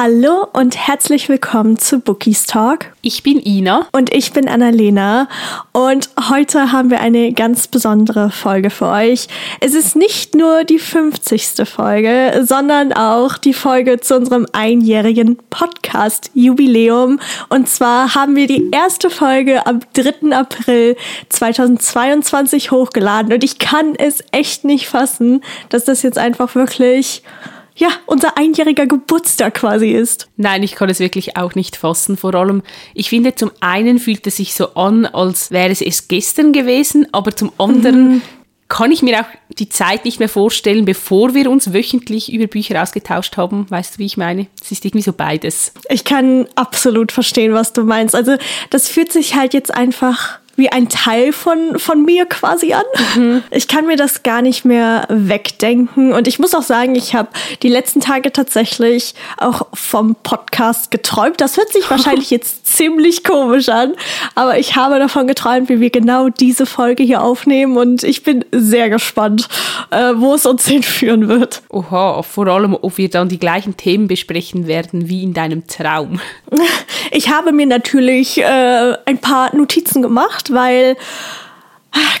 Hallo und herzlich willkommen zu Bookies Talk. Ich bin Ina. Und ich bin Annalena. Und heute haben wir eine ganz besondere Folge für euch. Es ist nicht nur die 50. Folge, sondern auch die Folge zu unserem einjährigen Podcast-Jubiläum. Und zwar haben wir die erste Folge am 3. April 2022 hochgeladen. Und ich kann es echt nicht fassen, dass das jetzt einfach wirklich ja, unser einjähriger Geburtstag quasi ist. Nein, ich kann es wirklich auch nicht fassen. Vor allem, ich finde, zum einen fühlt es sich so an, als wäre es erst gestern gewesen, aber zum anderen mhm. kann ich mir auch die Zeit nicht mehr vorstellen, bevor wir uns wöchentlich über Bücher ausgetauscht haben. Weißt du, wie ich meine? Es ist irgendwie so beides. Ich kann absolut verstehen, was du meinst. Also, das fühlt sich halt jetzt einfach wie ein Teil von, von mir quasi an. Mhm. Ich kann mir das gar nicht mehr wegdenken. Und ich muss auch sagen, ich habe die letzten Tage tatsächlich auch vom Podcast geträumt. Das hört sich wahrscheinlich jetzt ziemlich komisch an, aber ich habe davon geträumt, wie wir genau diese Folge hier aufnehmen. Und ich bin sehr gespannt, äh, wo es uns hinführen wird. Oha, vor allem, ob wir dann die gleichen Themen besprechen werden wie in deinem Traum. Ich habe mir natürlich äh, ein paar Notizen gemacht weil,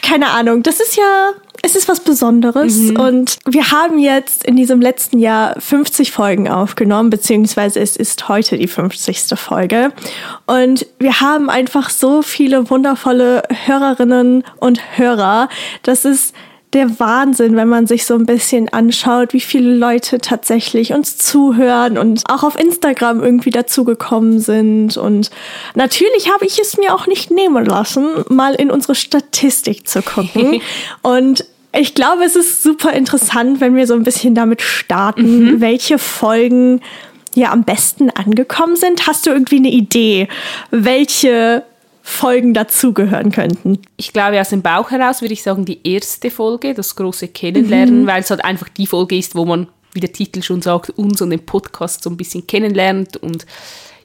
keine Ahnung, das ist ja, es ist was Besonderes. Mhm. Und wir haben jetzt in diesem letzten Jahr 50 Folgen aufgenommen, beziehungsweise es ist heute die 50. Folge. Und wir haben einfach so viele wundervolle Hörerinnen und Hörer, dass es der Wahnsinn, wenn man sich so ein bisschen anschaut, wie viele Leute tatsächlich uns zuhören und auch auf Instagram irgendwie dazugekommen sind. Und natürlich habe ich es mir auch nicht nehmen lassen, mal in unsere Statistik zu gucken. und ich glaube, es ist super interessant, wenn wir so ein bisschen damit starten, mhm. welche Folgen ja am besten angekommen sind. Hast du irgendwie eine Idee, welche Folgen dazugehören könnten? Ich glaube, aus dem Bauch heraus würde ich sagen, die erste Folge, das große Kennenlernen, mhm. weil es halt einfach die Folge ist, wo man, wie der Titel schon sagt, uns und den Podcast so ein bisschen kennenlernt und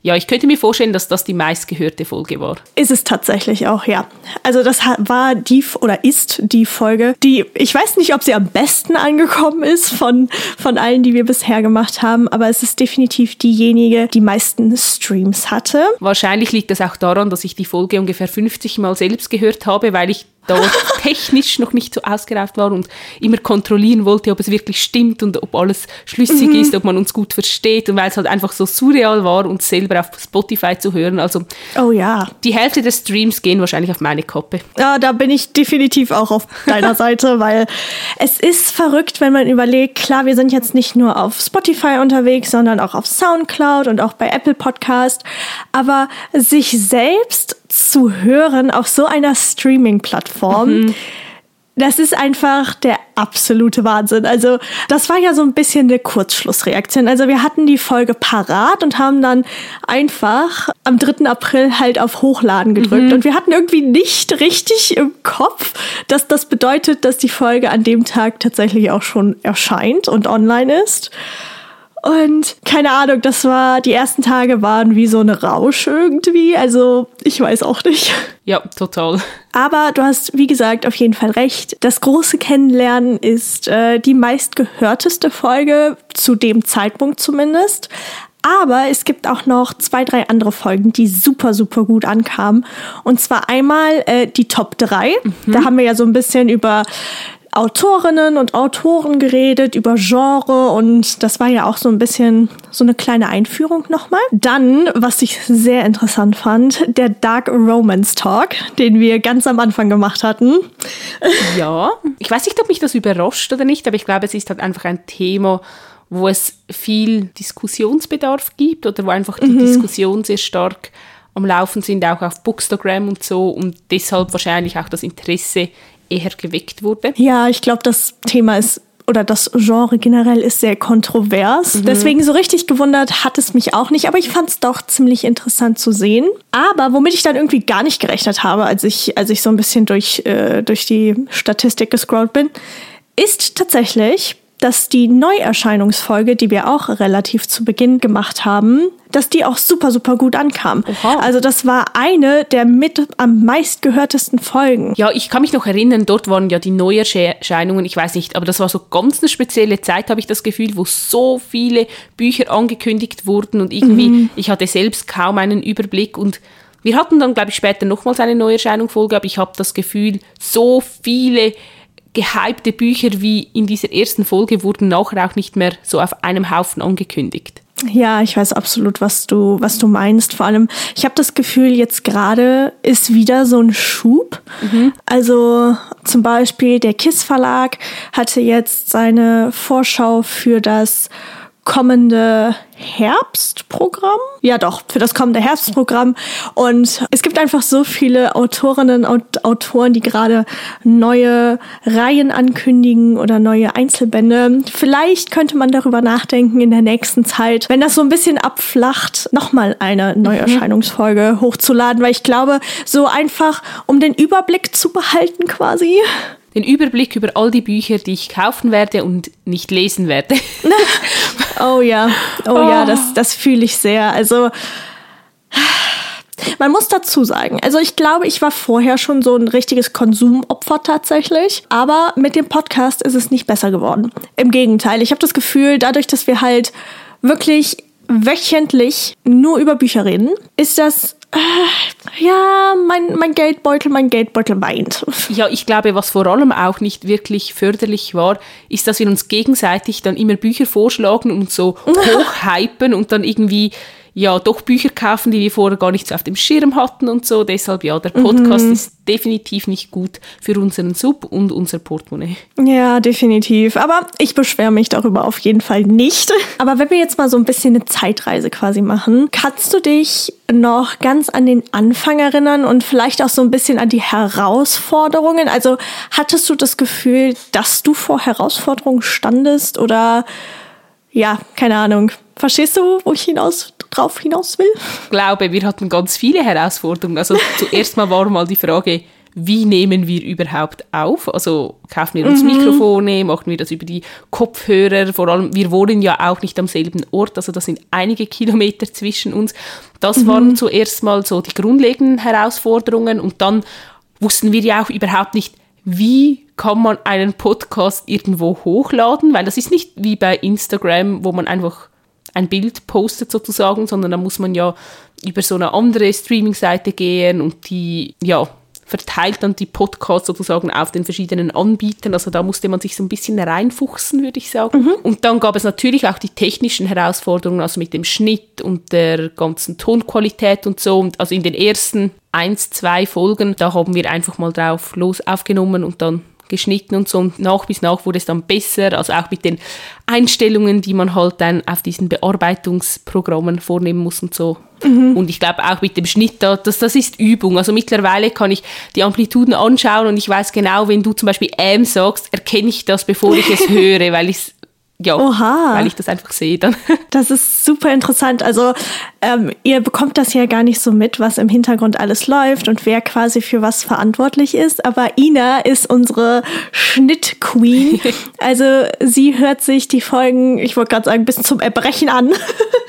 ja, ich könnte mir vorstellen, dass das die meistgehörte Folge war. Ist es tatsächlich auch, ja. Also das war die oder ist die Folge, die ich weiß nicht, ob sie am besten angekommen ist von von allen, die wir bisher gemacht haben, aber es ist definitiv diejenige, die meisten Streams hatte. Wahrscheinlich liegt das auch daran, dass ich die Folge ungefähr 50 Mal selbst gehört habe, weil ich da technisch noch nicht so ausgereift war und immer kontrollieren wollte, ob es wirklich stimmt und ob alles schlüssig mhm. ist, ob man uns gut versteht und weil es halt einfach so surreal war, uns selber auf Spotify zu hören. Also oh ja. die Hälfte des Streams gehen wahrscheinlich auf meine Koppe. Ja, da bin ich definitiv auch auf deiner Seite, weil es ist verrückt, wenn man überlegt, klar, wir sind jetzt nicht nur auf Spotify unterwegs, sondern auch auf Soundcloud und auch bei Apple Podcast, aber sich selbst zu hören auf so einer Streaming-Plattform. Mhm. Das ist einfach der absolute Wahnsinn. Also, das war ja so ein bisschen eine Kurzschlussreaktion. Also, wir hatten die Folge parat und haben dann einfach am 3. April halt auf Hochladen gedrückt. Mhm. Und wir hatten irgendwie nicht richtig im Kopf, dass das bedeutet, dass die Folge an dem Tag tatsächlich auch schon erscheint und online ist. Und keine Ahnung, das war, die ersten Tage waren wie so ein Rausch irgendwie. Also ich weiß auch nicht. Ja, total. Aber du hast, wie gesagt, auf jeden Fall recht. Das große Kennenlernen ist äh, die meistgehörteste Folge, zu dem Zeitpunkt zumindest. Aber es gibt auch noch zwei, drei andere Folgen, die super, super gut ankamen. Und zwar einmal äh, die Top 3. Mhm. Da haben wir ja so ein bisschen über Autorinnen und Autoren geredet, über Genre und das war ja auch so ein bisschen so eine kleine Einführung nochmal. Dann, was ich sehr interessant fand, der Dark Romance Talk, den wir ganz am Anfang gemacht hatten. Ja, ich weiß nicht, ob mich das überrascht oder nicht, aber ich glaube, es ist halt einfach ein Thema, wo es viel Diskussionsbedarf gibt oder wo einfach die mhm. Diskussion sehr stark am Laufen sind, auch auf Bookstagram und so und deshalb wahrscheinlich auch das Interesse eher geweckt wurde. Ja, ich glaube, das Thema ist oder das Genre generell ist sehr kontrovers. Mhm. Deswegen so richtig gewundert hat es mich auch nicht, aber ich fand es doch ziemlich interessant zu sehen. Aber womit ich dann irgendwie gar nicht gerechnet habe, als ich, als ich so ein bisschen durch, äh, durch die Statistik gescrollt bin, ist tatsächlich, dass die Neuerscheinungsfolge, die wir auch relativ zu Beginn gemacht haben, dass die auch super, super gut ankam. Oha. Also das war eine der mit am meistgehörtesten Folgen. Ja, ich kann mich noch erinnern, dort waren ja die Neuerscheinungen, ich weiß nicht, aber das war so ganz eine spezielle Zeit, habe ich das Gefühl, wo so viele Bücher angekündigt wurden und irgendwie, mhm. ich hatte selbst kaum einen Überblick und wir hatten dann, glaube ich, später nochmals eine Neuerscheinung-Folge, aber ich habe das Gefühl, so viele gehypte Bücher wie in dieser ersten Folge wurden nachher auch nicht mehr so auf einem Haufen angekündigt. Ja, ich weiß absolut, was du, was du meinst. Vor allem, ich habe das Gefühl, jetzt gerade ist wieder so ein Schub. Mhm. Also zum Beispiel der KISS Verlag hatte jetzt seine Vorschau für das kommende Herbstprogramm. Ja, doch, für das kommende Herbstprogramm. Und es gibt einfach so viele Autorinnen und Autoren, die gerade neue Reihen ankündigen oder neue Einzelbände. Vielleicht könnte man darüber nachdenken in der nächsten Zeit, wenn das so ein bisschen abflacht, nochmal eine Neuerscheinungsfolge mhm. hochzuladen, weil ich glaube, so einfach, um den Überblick zu behalten quasi, den Überblick über all die Bücher, die ich kaufen werde und nicht lesen werde. oh ja, oh, oh. ja, das, das fühle ich sehr. Also man muss dazu sagen, also ich glaube, ich war vorher schon so ein richtiges Konsumopfer tatsächlich, aber mit dem Podcast ist es nicht besser geworden. Im Gegenteil, ich habe das Gefühl, dadurch, dass wir halt wirklich wöchentlich nur über Bücher reden, ist das ja, mein, mein Geldbeutel, mein Geldbeutel weint. Ja, ich glaube, was vor allem auch nicht wirklich förderlich war, ist, dass wir uns gegenseitig dann immer Bücher vorschlagen und so hochhypen und dann irgendwie ja doch Bücher kaufen, die wir vorher gar nicht so auf dem Schirm hatten und so. Deshalb ja, der Podcast mhm. ist definitiv nicht gut für unseren Sub und unser Portemonnaie. Ja, definitiv. Aber ich beschwere mich darüber auf jeden Fall nicht. Aber wenn wir jetzt mal so ein bisschen eine Zeitreise quasi machen, kannst du dich noch ganz an den Anfang erinnern und vielleicht auch so ein bisschen an die Herausforderungen? Also hattest du das Gefühl, dass du vor Herausforderungen standest oder ja, keine Ahnung. Verstehst du, wo ich hinaus drauf hinaus will? Ich glaube, wir hatten ganz viele Herausforderungen. Also zuerst mal war mal die Frage, wie nehmen wir überhaupt auf? Also kaufen wir uns mhm. Mikrofone, machen wir das über die Kopfhörer? Vor allem, wir wohnen ja auch nicht am selben Ort, also das sind einige Kilometer zwischen uns. Das mhm. waren zuerst mal so die grundlegenden Herausforderungen und dann wussten wir ja auch überhaupt nicht, wie kann man einen Podcast irgendwo hochladen, weil das ist nicht wie bei Instagram, wo man einfach ein Bild postet sozusagen, sondern da muss man ja über so eine andere Streaming-Seite gehen und die, ja, verteilt dann die Podcasts sozusagen auf den verschiedenen Anbietern. Also da musste man sich so ein bisschen reinfuchsen, würde ich sagen. Mhm. Und dann gab es natürlich auch die technischen Herausforderungen, also mit dem Schnitt und der ganzen Tonqualität und so. Und also in den ersten eins, zwei Folgen, da haben wir einfach mal drauf los aufgenommen und dann geschnitten und so. Und nach bis nach wurde es dann besser, also auch mit den Einstellungen, die man halt dann auf diesen Bearbeitungsprogrammen vornehmen muss und so. Mhm. Und ich glaube auch mit dem Schnitt, das, das ist Übung. Also mittlerweile kann ich die Amplituden anschauen und ich weiß genau, wenn du zum Beispiel M sagst, erkenne ich das, bevor ich es höre, weil ich es ja, Oha. weil ich das einfach sehe dann. Das ist super interessant. Also ähm, ihr bekommt das ja gar nicht so mit, was im Hintergrund alles läuft und wer quasi für was verantwortlich ist. Aber Ina ist unsere Schnittqueen. also sie hört sich die Folgen, ich wollte gerade sagen, bis zum Erbrechen an.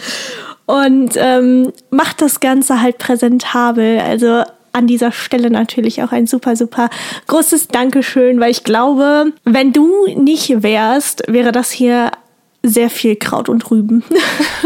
und ähm, macht das Ganze halt präsentabel. Also an dieser Stelle natürlich auch ein super, super großes Dankeschön, weil ich glaube, wenn du nicht wärst, wäre das hier sehr viel Kraut und Rüben.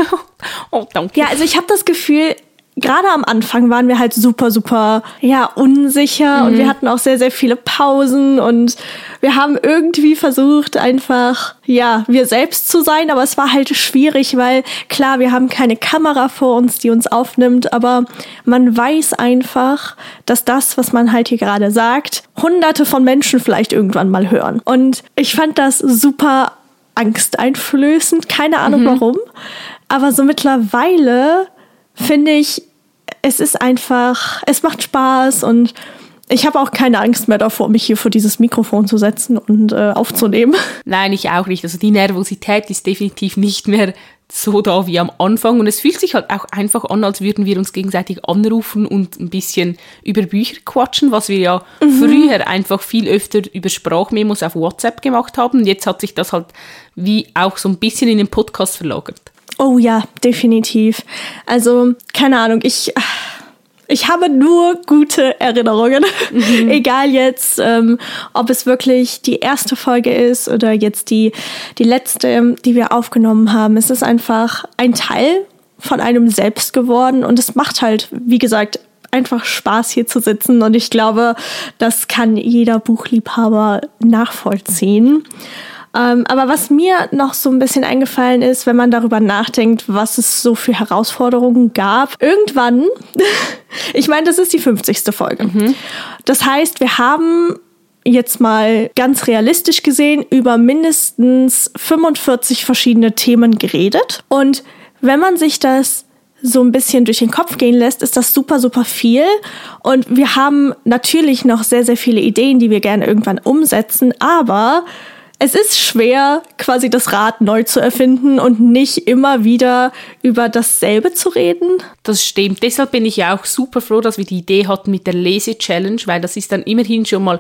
oh, danke. Ja, also ich habe das Gefühl, gerade am Anfang waren wir halt super, super, ja, unsicher mhm. und wir mhm. hatten auch sehr, sehr viele Pausen und wir haben irgendwie versucht, einfach, ja, wir selbst zu sein, aber es war halt schwierig, weil klar, wir haben keine Kamera vor uns, die uns aufnimmt, aber man weiß einfach, dass das, was man halt hier gerade sagt, hunderte von Menschen vielleicht irgendwann mal hören. Und ich fand das super angsteinflößend, keine Ahnung mhm. warum, aber so mittlerweile finde ich, es ist einfach, es macht Spaß und ich habe auch keine Angst mehr davor, mich hier vor dieses Mikrofon zu setzen und äh, aufzunehmen. Nein, ich auch nicht. Also die Nervosität ist definitiv nicht mehr so da wie am Anfang. Und es fühlt sich halt auch einfach an, als würden wir uns gegenseitig anrufen und ein bisschen über Bücher quatschen, was wir ja mhm. früher einfach viel öfter über Sprachmemos auf WhatsApp gemacht haben. Jetzt hat sich das halt wie auch so ein bisschen in den Podcast verlagert. Oh ja, definitiv. Also, keine Ahnung, ich ich habe nur gute Erinnerungen. Mhm. Egal jetzt, ähm, ob es wirklich die erste Folge ist oder jetzt die, die letzte, die wir aufgenommen haben. Es ist einfach ein Teil von einem selbst geworden und es macht halt, wie gesagt, einfach Spaß hier zu sitzen und ich glaube, das kann jeder Buchliebhaber nachvollziehen. Ähm, aber was mir noch so ein bisschen eingefallen ist, wenn man darüber nachdenkt, was es so für Herausforderungen gab, irgendwann, ich meine, das ist die 50. Folge. Mhm. Das heißt, wir haben jetzt mal ganz realistisch gesehen über mindestens 45 verschiedene Themen geredet. Und wenn man sich das so ein bisschen durch den Kopf gehen lässt, ist das super, super viel. Und wir haben natürlich noch sehr, sehr viele Ideen, die wir gerne irgendwann umsetzen. Aber es ist schwer, quasi das Rad neu zu erfinden und nicht immer wieder über dasselbe zu reden. Das stimmt. Deshalb bin ich ja auch super froh, dass wir die Idee hatten mit der Lese-Challenge, weil das ist dann immerhin schon mal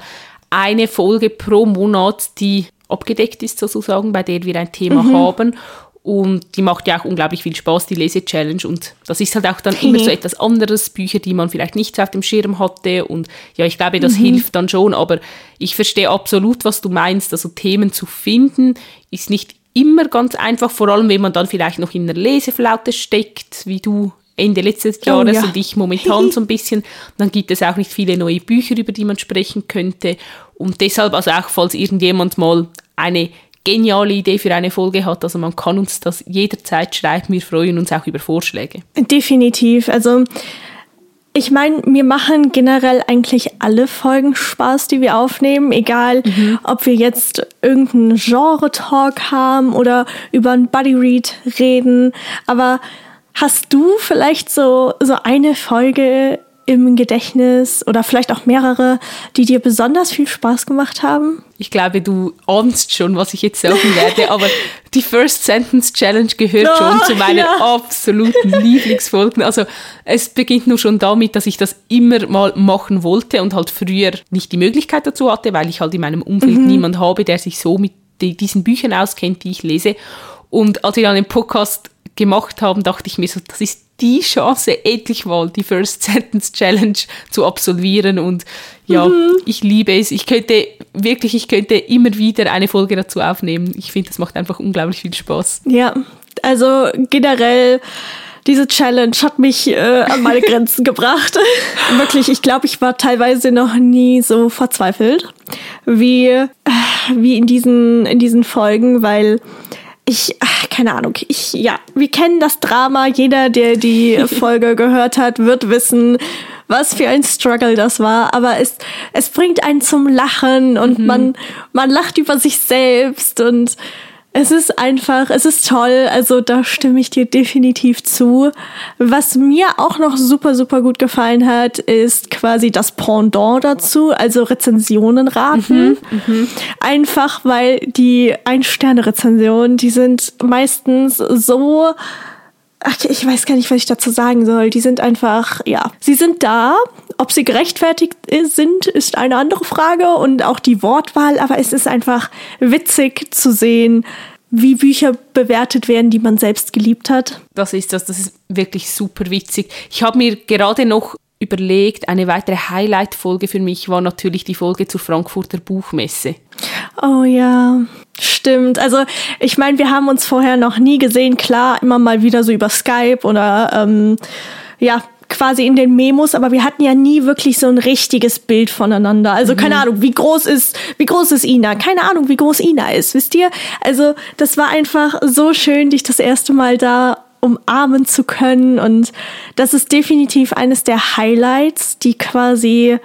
eine Folge pro Monat, die abgedeckt ist sozusagen, bei der wir ein Thema mhm. haben. Und die macht ja auch unglaublich viel Spaß, die Lese-Challenge. Und das ist halt auch dann immer so etwas anderes, Bücher, die man vielleicht nicht auf dem Schirm hatte. Und ja, ich glaube, das mhm. hilft dann schon. Aber ich verstehe absolut, was du meinst. Also Themen zu finden ist nicht immer ganz einfach, vor allem wenn man dann vielleicht noch in einer Leseflaute steckt, wie du Ende letztes oh Jahres oh, ja. und ich momentan so ein bisschen. Dann gibt es auch nicht viele neue Bücher, über die man sprechen könnte. Und deshalb, also auch falls irgendjemand mal eine geniale Idee für eine Folge hat. Also man kann uns das jederzeit schreiben. Wir freuen uns auch über Vorschläge. Definitiv. Also ich meine, mir machen generell eigentlich alle Folgen Spaß, die wir aufnehmen, egal mhm. ob wir jetzt irgendeinen Genre-Talk haben oder über ein Buddy-Read reden. Aber hast du vielleicht so, so eine Folge im Gedächtnis oder vielleicht auch mehrere, die dir besonders viel Spaß gemacht haben? Ich glaube, du ahnst schon, was ich jetzt sagen werde, aber die First Sentence Challenge gehört oh, schon zu meinen ja. absoluten Lieblingsfolgen. Also es beginnt nur schon damit, dass ich das immer mal machen wollte und halt früher nicht die Möglichkeit dazu hatte, weil ich halt in meinem Umfeld mhm. niemand habe, der sich so mit diesen Büchern auskennt, die ich lese. Und als wir dann den Podcast gemacht haben, dachte ich mir so, das ist die Chance, endlich mal die First Sentence Challenge zu absolvieren. Und ja, mhm. ich liebe es. Ich könnte wirklich, ich könnte immer wieder eine Folge dazu aufnehmen. Ich finde, das macht einfach unglaublich viel Spaß. Ja, also generell diese Challenge hat mich äh, an meine Grenzen gebracht. Wirklich, ich glaube, ich war teilweise noch nie so verzweifelt wie, äh, wie in, diesen, in diesen Folgen, weil ich, ach, keine Ahnung, ich, ja, wir kennen das Drama. Jeder, der die Folge gehört hat, wird wissen, was für ein Struggle das war. Aber es, es bringt einen zum Lachen und mhm. man, man lacht über sich selbst und es ist einfach, es ist toll. Also da stimme ich dir definitiv zu. Was mir auch noch super, super gut gefallen hat, ist quasi das Pendant dazu, also Rezensionen raten. Mhm, mhm. Einfach weil die Ein-Sterne-Rezensionen, die sind meistens so Ach, ich weiß gar nicht, was ich dazu sagen soll. Die sind einfach, ja, sie sind da. Ob sie gerechtfertigt sind, ist eine andere Frage und auch die Wortwahl, aber es ist einfach witzig zu sehen, wie Bücher bewertet werden, die man selbst geliebt hat. Das ist das, das ist wirklich super witzig. Ich habe mir gerade noch überlegt, eine weitere Highlight-Folge für mich war natürlich die Folge zur Frankfurter Buchmesse. Oh ja, stimmt. Also ich meine, wir haben uns vorher noch nie gesehen, klar, immer mal wieder so über Skype oder ähm, ja, quasi in den Memos, aber wir hatten ja nie wirklich so ein richtiges Bild voneinander. Also keine mhm. Ahnung, wie groß ist, wie groß ist Ina? Keine Ahnung, wie groß Ina ist, wisst ihr? Also das war einfach so schön, dich das erste Mal da umarmen zu können und das ist definitiv eines der Highlights, die quasi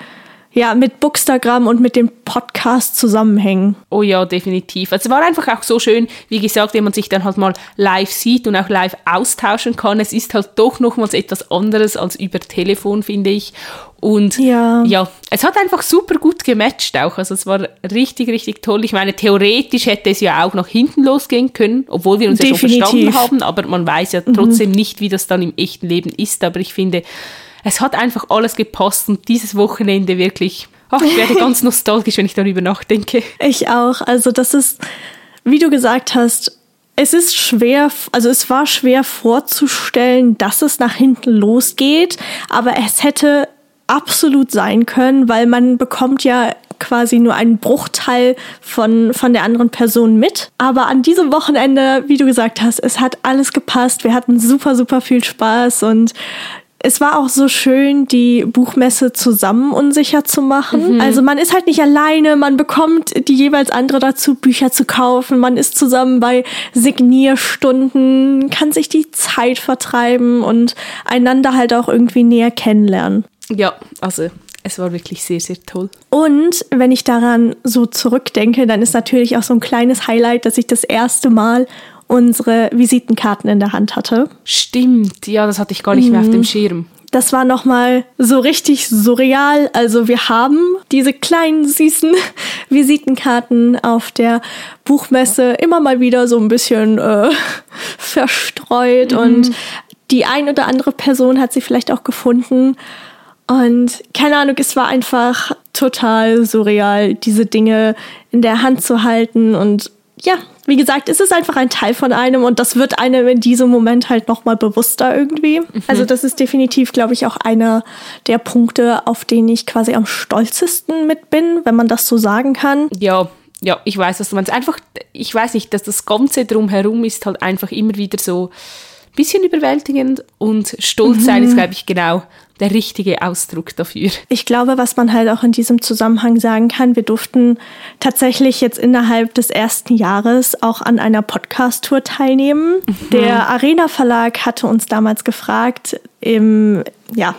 ja, mit Bookstagram und mit dem Podcast zusammenhängen. Oh ja, definitiv. Also es war einfach auch so schön, wie gesagt, wenn man sich dann halt mal live sieht und auch live austauschen kann. Es ist halt doch nochmals etwas anderes als über Telefon, finde ich. Und ja. ja, es hat einfach super gut gematcht auch. Also es war richtig, richtig toll. Ich meine, theoretisch hätte es ja auch nach hinten losgehen können, obwohl wir uns Definitiv. ja schon verstanden haben, aber man weiß ja trotzdem mhm. nicht, wie das dann im echten Leben ist. Aber ich finde, es hat einfach alles gepasst und dieses Wochenende wirklich, ach, ich werde ganz nostalgisch, wenn ich darüber nachdenke. Ich auch. Also das ist, wie du gesagt hast, es ist schwer, also es war schwer vorzustellen, dass es nach hinten losgeht, aber es hätte absolut sein können, weil man bekommt ja quasi nur einen Bruchteil von, von der anderen Person mit. Aber an diesem Wochenende, wie du gesagt hast, es hat alles gepasst. Wir hatten super, super viel Spaß und es war auch so schön, die Buchmesse zusammen unsicher zu machen. Mhm. Also man ist halt nicht alleine, man bekommt die jeweils andere dazu, Bücher zu kaufen. Man ist zusammen bei Signierstunden, kann sich die Zeit vertreiben und einander halt auch irgendwie näher kennenlernen. Ja, also es war wirklich sehr, sehr toll. Und wenn ich daran so zurückdenke, dann ist natürlich auch so ein kleines Highlight, dass ich das erste Mal unsere Visitenkarten in der Hand hatte. Stimmt, ja, das hatte ich gar nicht mhm. mehr auf dem mhm. Schirm. Das war nochmal so richtig surreal. Also wir haben diese kleinen süßen Visitenkarten auf der Buchmesse immer mal wieder so ein bisschen äh, verstreut mhm. und die ein oder andere Person hat sie vielleicht auch gefunden. Und keine Ahnung, es war einfach total surreal, diese Dinge in der Hand zu halten und ja, wie gesagt, es ist einfach ein Teil von einem und das wird einem in diesem Moment halt nochmal bewusster irgendwie. Mhm. Also das ist definitiv, glaube ich, auch einer der Punkte, auf denen ich quasi am stolzesten mit bin, wenn man das so sagen kann. Ja, ja, ich weiß, was du meinst. Einfach, ich weiß nicht, dass das Ganze drumherum ist halt einfach immer wieder so bisschen überwältigend und stolz mhm. sein ist, glaube ich, genau der richtige Ausdruck dafür. Ich glaube, was man halt auch in diesem Zusammenhang sagen kann, wir durften tatsächlich jetzt innerhalb des ersten Jahres auch an einer Podcast-Tour teilnehmen. Mhm. Der Arena Verlag hatte uns damals gefragt, im, ja,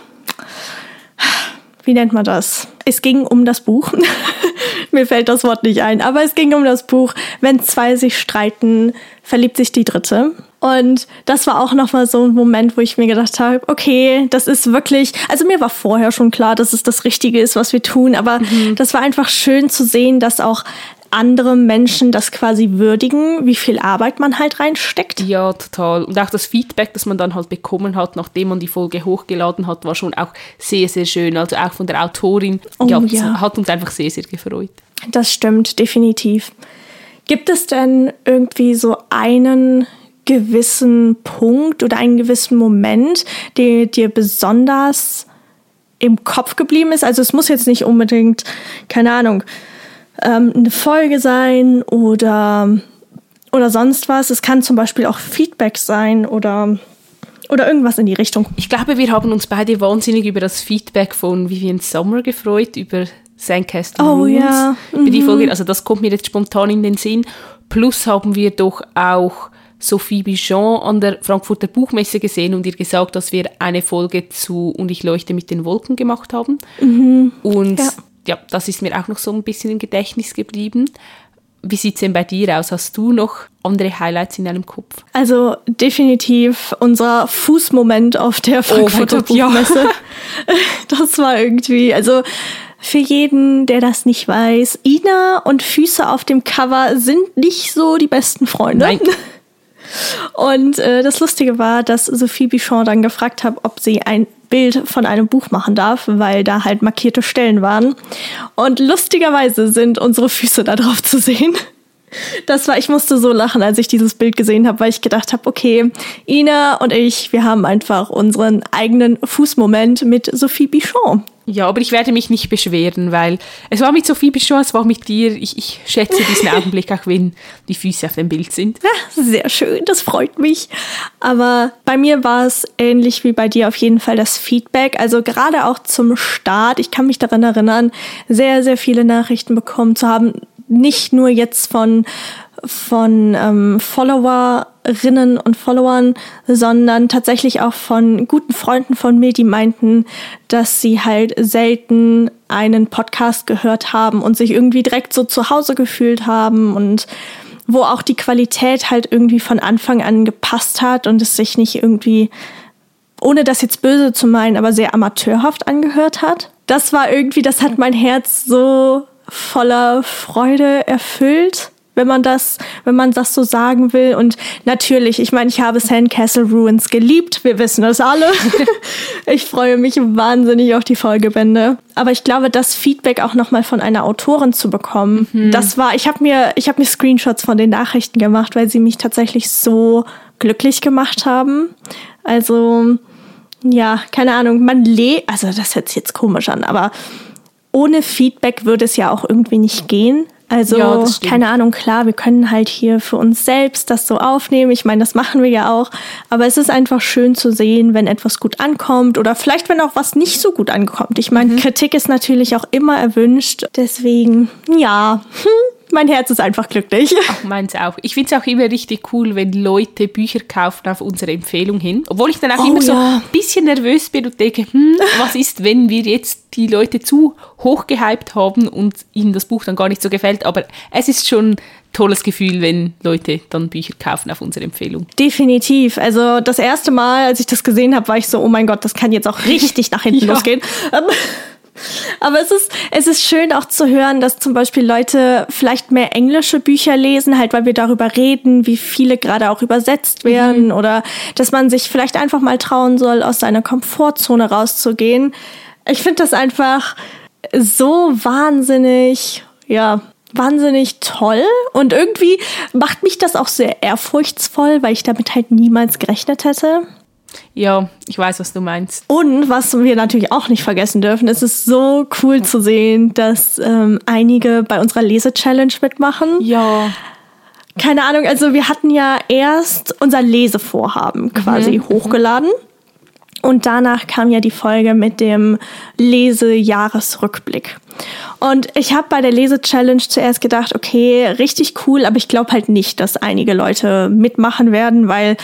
wie nennt man das? Es ging um das Buch. Mir fällt das Wort nicht ein, aber es ging um das Buch. Wenn zwei sich streiten, verliebt sich die dritte. Und das war auch nochmal so ein Moment, wo ich mir gedacht habe, okay, das ist wirklich, also mir war vorher schon klar, dass es das Richtige ist, was wir tun, aber mhm. das war einfach schön zu sehen, dass auch andere Menschen das quasi würdigen, wie viel Arbeit man halt reinsteckt. Ja, total. Und auch das Feedback, das man dann halt bekommen hat, nachdem man die Folge hochgeladen hat, war schon auch sehr, sehr schön. Also auch von der Autorin. Oh, ja, ja. hat uns einfach sehr, sehr gefreut. Das stimmt, definitiv. Gibt es denn irgendwie so einen gewissen Punkt oder einen gewissen Moment, der dir besonders im Kopf geblieben ist? Also es muss jetzt nicht unbedingt, keine Ahnung, ähm, eine Folge sein oder, oder sonst was. Es kann zum Beispiel auch Feedback sein oder, oder irgendwas in die Richtung. Ich glaube, wir haben uns beide wahnsinnig über das Feedback von Vivian Sommer gefreut, über Sandcast oh, Moons, ja. über die mhm. Folge. Also das kommt mir jetzt spontan in den Sinn. Plus haben wir doch auch Sophie Bichon an der Frankfurter Buchmesse gesehen und ihr gesagt, dass wir eine Folge zu Und ich leuchte mit den Wolken gemacht haben. Mhm. Und ja. ja. das ist mir auch noch so ein bisschen im Gedächtnis geblieben. Wie sieht es denn bei dir aus? Hast du noch andere Highlights in deinem Kopf? Also definitiv unser Fußmoment auf der oh Frankfurter oh Gott, Buchmesse. Ja. Das war irgendwie, also für jeden, der das nicht weiß, Ina und Füße auf dem Cover sind nicht so die besten Freunde. Nein. Und äh, das Lustige war, dass Sophie Bichon dann gefragt hat, ob sie ein Bild von einem Buch machen darf, weil da halt markierte Stellen waren. Und lustigerweise sind unsere Füße da drauf zu sehen. Das war, ich musste so lachen, als ich dieses Bild gesehen habe, weil ich gedacht habe, okay, Ina und ich, wir haben einfach unseren eigenen Fußmoment mit Sophie Bichon. Ja, aber ich werde mich nicht beschweren, weil es war mit Sophie Bichon, es war mit dir. Ich, ich schätze diesen Augenblick, auch wenn die Füße auf dem Bild sind. Ja, sehr schön, das freut mich. Aber bei mir war es ähnlich wie bei dir auf jeden Fall das Feedback. Also gerade auch zum Start, ich kann mich daran erinnern, sehr, sehr viele Nachrichten bekommen zu haben. Nicht nur jetzt von, von ähm, Follower Followerinnen und Followern, sondern tatsächlich auch von guten Freunden von mir, die meinten, dass sie halt selten einen Podcast gehört haben und sich irgendwie direkt so zu Hause gefühlt haben und wo auch die Qualität halt irgendwie von Anfang an gepasst hat und es sich nicht irgendwie, ohne das jetzt böse zu meinen, aber sehr amateurhaft angehört hat. Das war irgendwie, das hat mein Herz so voller Freude erfüllt wenn man das, wenn man das so sagen will. Und natürlich, ich meine, ich habe Sandcastle Ruins geliebt. Wir wissen das alle. ich freue mich wahnsinnig auf die Folgebände. Aber ich glaube, das Feedback auch nochmal von einer Autorin zu bekommen, mhm. das war, ich habe mir, ich habe mir Screenshots von den Nachrichten gemacht, weil sie mich tatsächlich so glücklich gemacht haben. Also, ja, keine Ahnung, man lebt, also das hört sich jetzt komisch an, aber ohne Feedback würde es ja auch irgendwie nicht gehen. Also, ja, keine Ahnung, klar, wir können halt hier für uns selbst das so aufnehmen. Ich meine, das machen wir ja auch. Aber es ist einfach schön zu sehen, wenn etwas gut ankommt oder vielleicht, wenn auch was nicht so gut ankommt. Ich meine, mhm. Kritik ist natürlich auch immer erwünscht. Deswegen, ja, hm, mein Herz ist einfach glücklich. Ach, meins auch. Ich finde es auch immer richtig cool, wenn Leute Bücher kaufen auf unsere Empfehlung hin. Obwohl ich dann auch oh, immer ja. so ein bisschen nervös bin und denke, hm, was ist, wenn wir jetzt die Leute zu hoch gehypt haben und ihnen das Buch dann gar nicht so gefällt. Aber es ist schon ein tolles Gefühl, wenn Leute dann Bücher kaufen auf unsere Empfehlung. Definitiv. Also das erste Mal, als ich das gesehen habe, war ich so, oh mein Gott, das kann jetzt auch richtig nach hinten ja. losgehen. Aber es ist, es ist schön auch zu hören, dass zum Beispiel Leute vielleicht mehr englische Bücher lesen, halt weil wir darüber reden, wie viele gerade auch übersetzt werden mhm. oder dass man sich vielleicht einfach mal trauen soll, aus seiner Komfortzone rauszugehen. Ich finde das einfach so wahnsinnig, ja, wahnsinnig toll und irgendwie macht mich das auch sehr ehrfurchtsvoll, weil ich damit halt niemals gerechnet hätte. Ja, ich weiß, was du meinst. Und was wir natürlich auch nicht vergessen dürfen, es ist so cool zu sehen, dass ähm, einige bei unserer Lese-Challenge mitmachen. Ja. Keine Ahnung, also wir hatten ja erst unser Lesevorhaben quasi mhm. hochgeladen. Und danach kam ja die Folge mit dem Lesejahresrückblick. Und ich habe bei der Lese-Challenge zuerst gedacht, okay, richtig cool, aber ich glaube halt nicht, dass einige Leute mitmachen werden, weil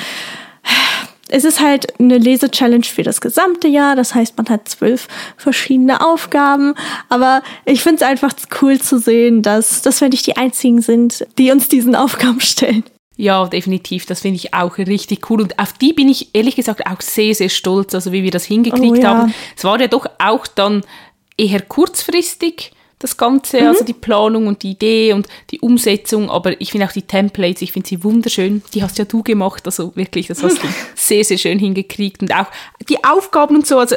es ist halt eine Lese-Challenge für das gesamte Jahr. Das heißt, man hat zwölf verschiedene Aufgaben. Aber ich finde es einfach cool zu sehen, dass, dass wir nicht die einzigen sind, die uns diesen Aufgaben stellen. Ja, definitiv. Das finde ich auch richtig cool. Und auf die bin ich ehrlich gesagt auch sehr, sehr stolz, also wie wir das hingekriegt oh, ja. haben. Es war ja doch auch dann eher kurzfristig das Ganze, mhm. also die Planung und die Idee und die Umsetzung, aber ich finde auch die Templates, ich finde sie wunderschön. Die hast ja du gemacht, also wirklich, das hast du sehr, sehr schön hingekriegt und auch die Aufgaben und so, also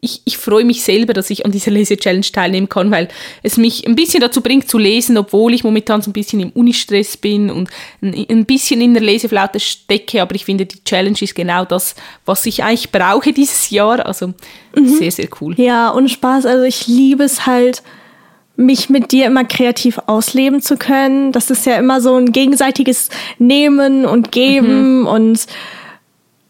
ich, ich freue mich selber, dass ich an dieser Lese-Challenge teilnehmen kann, weil es mich ein bisschen dazu bringt zu lesen, obwohl ich momentan so ein bisschen im Unistress bin und ein bisschen in der Leseflaute stecke. Aber ich finde, die Challenge ist genau das, was ich eigentlich brauche dieses Jahr. Also mhm. sehr, sehr cool. Ja, und Spaß. Also ich liebe es halt, mich mit dir immer kreativ ausleben zu können. Das ist ja immer so ein gegenseitiges Nehmen und Geben mhm. und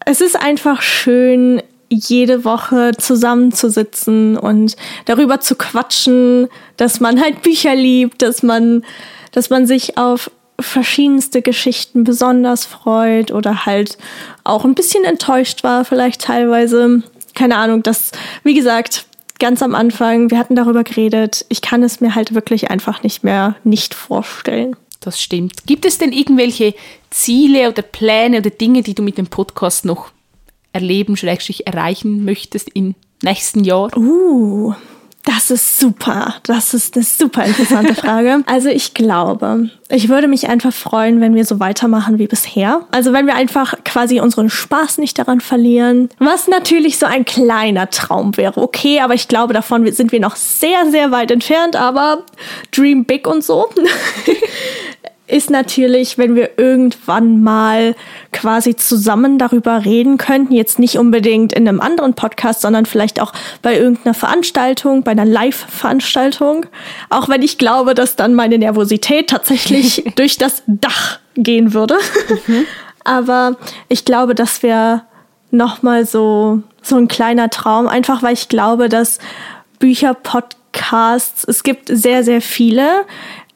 es ist einfach schön, jede Woche zusammenzusitzen und darüber zu quatschen, dass man halt Bücher liebt, dass man, dass man sich auf verschiedenste Geschichten besonders freut oder halt auch ein bisschen enttäuscht war, vielleicht teilweise. Keine Ahnung, das, wie gesagt, ganz am Anfang, wir hatten darüber geredet, ich kann es mir halt wirklich einfach nicht mehr nicht vorstellen. Das stimmt. Gibt es denn irgendwelche Ziele oder Pläne oder Dinge, die du mit dem Podcast noch erleben, schrägstrich erreichen möchtest im nächsten Jahr? Uh, das ist super. Das ist eine super interessante Frage. Also ich glaube, ich würde mich einfach freuen, wenn wir so weitermachen wie bisher. Also wenn wir einfach quasi unseren Spaß nicht daran verlieren. Was natürlich so ein kleiner Traum wäre. Okay, aber ich glaube, davon sind wir noch sehr, sehr weit entfernt. Aber Dream Big und so. ist natürlich, wenn wir irgendwann mal quasi zusammen darüber reden könnten, jetzt nicht unbedingt in einem anderen Podcast, sondern vielleicht auch bei irgendeiner Veranstaltung, bei einer Live-Veranstaltung. Auch wenn ich glaube, dass dann meine Nervosität tatsächlich durch das Dach gehen würde. Mhm. Aber ich glaube, das wäre nochmal so, so ein kleiner Traum, einfach weil ich glaube, dass Bücher, Podcasts, Podcasts. Es gibt sehr, sehr viele.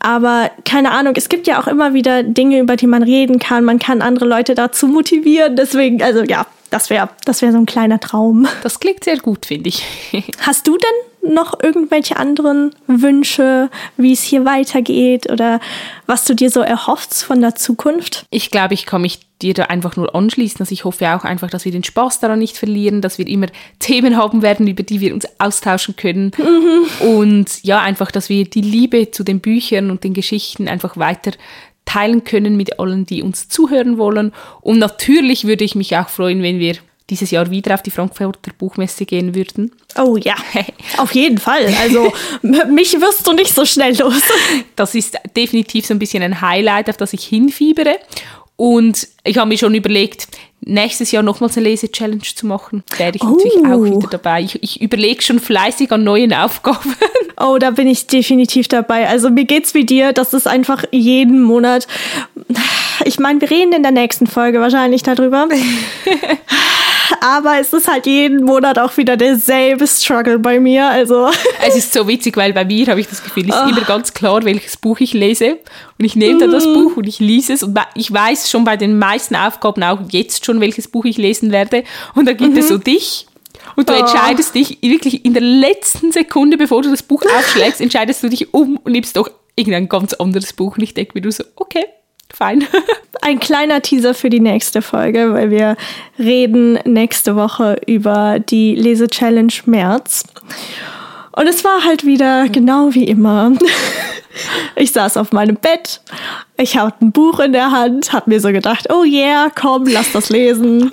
Aber keine Ahnung, es gibt ja auch immer wieder Dinge, über die man reden kann. Man kann andere Leute dazu motivieren. Deswegen, also ja, das wäre das wär so ein kleiner Traum. Das klingt sehr gut, finde ich. Hast du denn noch irgendwelche anderen Wünsche, wie es hier weitergeht oder was du dir so erhoffst von der Zukunft? Ich glaube, ich kann mich dir da einfach nur anschließen. Also ich hoffe auch einfach, dass wir den Spaß daran nicht verlieren, dass wir immer Themen haben werden, über die wir uns austauschen können. Mhm. Und ja, einfach, dass wir die Liebe zu den Büchern und den Geschichten einfach weiter teilen können mit allen, die uns zuhören wollen. Und natürlich würde ich mich auch freuen, wenn wir dieses Jahr wieder auf die Frankfurter Buchmesse gehen würden. Oh ja, auf jeden Fall. Also mich wirst du nicht so schnell los. Das ist definitiv so ein bisschen ein Highlight, auf das ich hinfiebere. Und ich habe mir schon überlegt, nächstes Jahr nochmals eine Lese-Challenge zu machen. Werde ich oh. natürlich auch wieder dabei. Ich, ich überlege schon fleißig an neuen Aufgaben. Oh, da bin ich definitiv dabei. Also mir geht's wie dir, das ist einfach jeden Monat. Ich meine, wir reden in der nächsten Folge wahrscheinlich darüber. aber es ist halt jeden Monat auch wieder derselbe Struggle bei mir. Also. Es ist so witzig, weil bei mir habe ich das Gefühl, es ist oh. immer ganz klar, welches Buch ich lese. Und ich nehme dann das mhm. Buch und ich lese es. Und ich weiß schon bei den meisten Aufgaben auch jetzt schon, welches Buch ich lesen werde. Und dann gibt mhm. es so dich. Und du oh. entscheidest dich wirklich in der letzten Sekunde, bevor du das Buch aufschlägst, entscheidest du dich um und nimmst doch irgendein ganz anderes Buch. Und ich denke mir du so, okay, fein. Ein kleiner Teaser für die nächste Folge, weil wir reden nächste Woche über die Lese-Challenge März. Und es war halt wieder genau wie immer. Ich saß auf meinem Bett, ich hatte ein Buch in der Hand, hab mir so gedacht, oh yeah, komm, lass das lesen.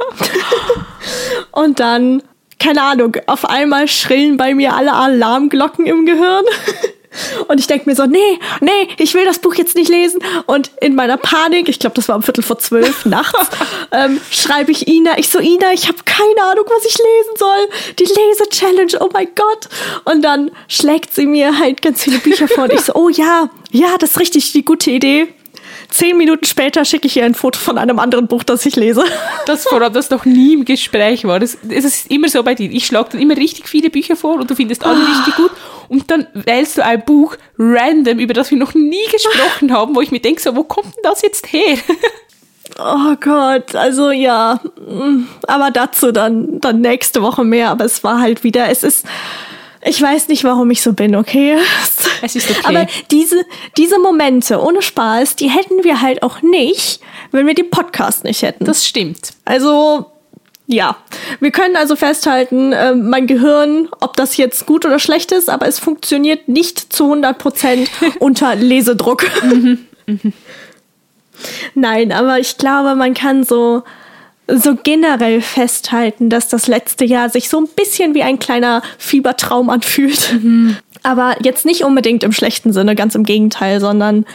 Und dann, keine Ahnung, auf einmal schrillen bei mir alle Alarmglocken im Gehirn. Und ich denke mir so, nee, nee, ich will das Buch jetzt nicht lesen. Und in meiner Panik, ich glaube, das war um Viertel vor zwölf nachts, ähm, schreibe ich Ina, ich so, Ina, ich habe keine Ahnung, was ich lesen soll. Die Lese-Challenge, oh mein Gott. Und dann schlägt sie mir halt ganz viele Bücher vor. Und ich so, oh ja, ja, das ist richtig die gute Idee. Zehn Minuten später schicke ich ihr ein Foto von einem anderen Buch, das ich lese. Das allem, das noch nie im Gespräch war. Das, das ist immer so bei dir. Ich schlage dann immer richtig viele Bücher vor und du findest alle ah. richtig gut. Und dann wählst du ein Buch random, über das wir noch nie gesprochen haben, wo ich mir denke, so, wo kommt denn das jetzt her? Oh Gott, also ja, aber dazu dann, dann nächste Woche mehr. Aber es war halt wieder, es ist, ich weiß nicht, warum ich so bin, okay? Es ist okay. Aber diese, diese Momente ohne Spaß, die hätten wir halt auch nicht, wenn wir den Podcast nicht hätten. Das stimmt. Also, ja. Wir können also festhalten, äh, mein Gehirn, ob das jetzt gut oder schlecht ist, aber es funktioniert nicht zu 100 Prozent unter Lesedruck. Mhm. Mhm. Nein, aber ich glaube, man kann so so generell festhalten, dass das letzte Jahr sich so ein bisschen wie ein kleiner Fiebertraum anfühlt. Mhm. Aber jetzt nicht unbedingt im schlechten Sinne, ganz im Gegenteil, sondern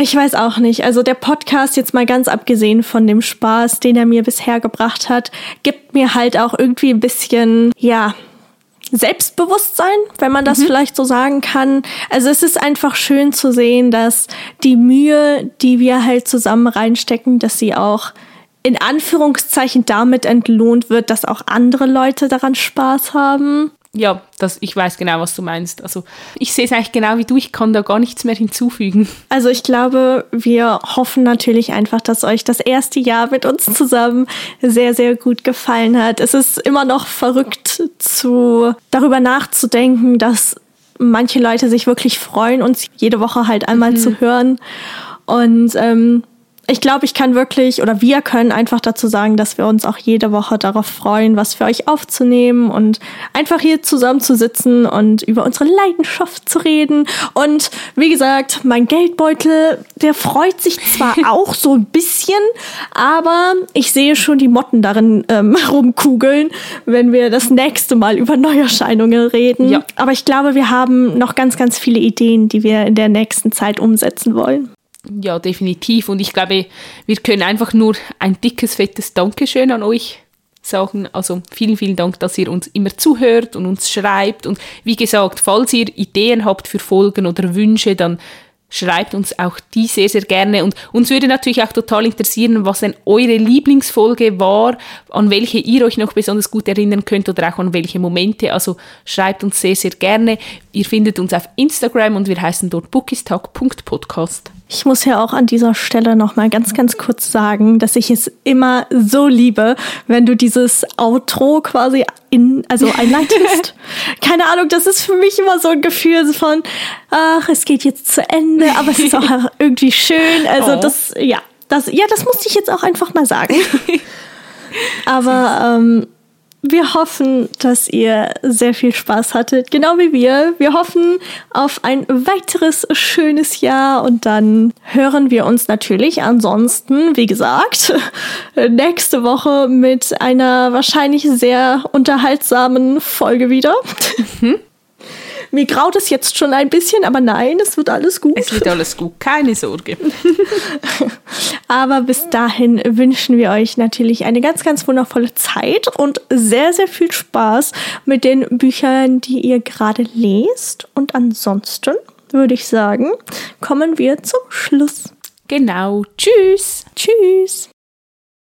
ich weiß auch nicht. Also der Podcast, jetzt mal ganz abgesehen von dem Spaß, den er mir bisher gebracht hat, gibt mir halt auch irgendwie ein bisschen, ja, Selbstbewusstsein, wenn man das mhm. vielleicht so sagen kann. Also es ist einfach schön zu sehen, dass die Mühe, die wir halt zusammen reinstecken, dass sie auch in Anführungszeichen damit entlohnt wird, dass auch andere Leute daran Spaß haben. Ja, das, ich weiß genau, was du meinst. Also ich sehe es eigentlich genau wie du, ich kann da gar nichts mehr hinzufügen. Also ich glaube, wir hoffen natürlich einfach, dass euch das erste Jahr mit uns zusammen sehr, sehr gut gefallen hat. Es ist immer noch verrückt, zu darüber nachzudenken, dass manche Leute sich wirklich freuen, uns jede Woche halt einmal mhm. zu hören. Und ähm, ich glaube, ich kann wirklich oder wir können einfach dazu sagen, dass wir uns auch jede Woche darauf freuen, was für euch aufzunehmen und einfach hier zusammenzusitzen und über unsere Leidenschaft zu reden. Und wie gesagt, mein Geldbeutel, der freut sich zwar auch so ein bisschen, aber ich sehe schon die Motten darin ähm, rumkugeln, wenn wir das nächste Mal über Neuerscheinungen reden. Ja. Aber ich glaube, wir haben noch ganz, ganz viele Ideen, die wir in der nächsten Zeit umsetzen wollen. Ja, definitiv. Und ich glaube, wir können einfach nur ein dickes, fettes Dankeschön an euch sagen. Also vielen, vielen Dank, dass ihr uns immer zuhört und uns schreibt. Und wie gesagt, falls ihr Ideen habt für Folgen oder Wünsche, dann schreibt uns auch die sehr, sehr gerne. Und uns würde natürlich auch total interessieren, was denn eure Lieblingsfolge war, an welche ihr euch noch besonders gut erinnern könnt oder auch an welche Momente. Also schreibt uns sehr, sehr gerne. Ihr findet uns auf Instagram und wir heißen dort bookistalk.podcast. Ich muss ja auch an dieser Stelle noch mal ganz, ganz kurz sagen, dass ich es immer so liebe, wenn du dieses Outro quasi in, also einleitest. Keine Ahnung, das ist für mich immer so ein Gefühl von, ach, es geht jetzt zu Ende, aber es ist auch irgendwie schön. Also oh. das, ja, das, ja, das musste ich jetzt auch einfach mal sagen. aber ähm, wir hoffen, dass ihr sehr viel Spaß hattet, genau wie wir. Wir hoffen auf ein weiteres schönes Jahr und dann hören wir uns natürlich ansonsten, wie gesagt, nächste Woche mit einer wahrscheinlich sehr unterhaltsamen Folge wieder. Mhm. Mir graut es jetzt schon ein bisschen, aber nein, es wird alles gut. Es wird alles gut, keine Sorge. aber bis dahin wünschen wir euch natürlich eine ganz, ganz wundervolle Zeit und sehr, sehr viel Spaß mit den Büchern, die ihr gerade lest. Und ansonsten würde ich sagen, kommen wir zum Schluss. Genau. Tschüss. Tschüss.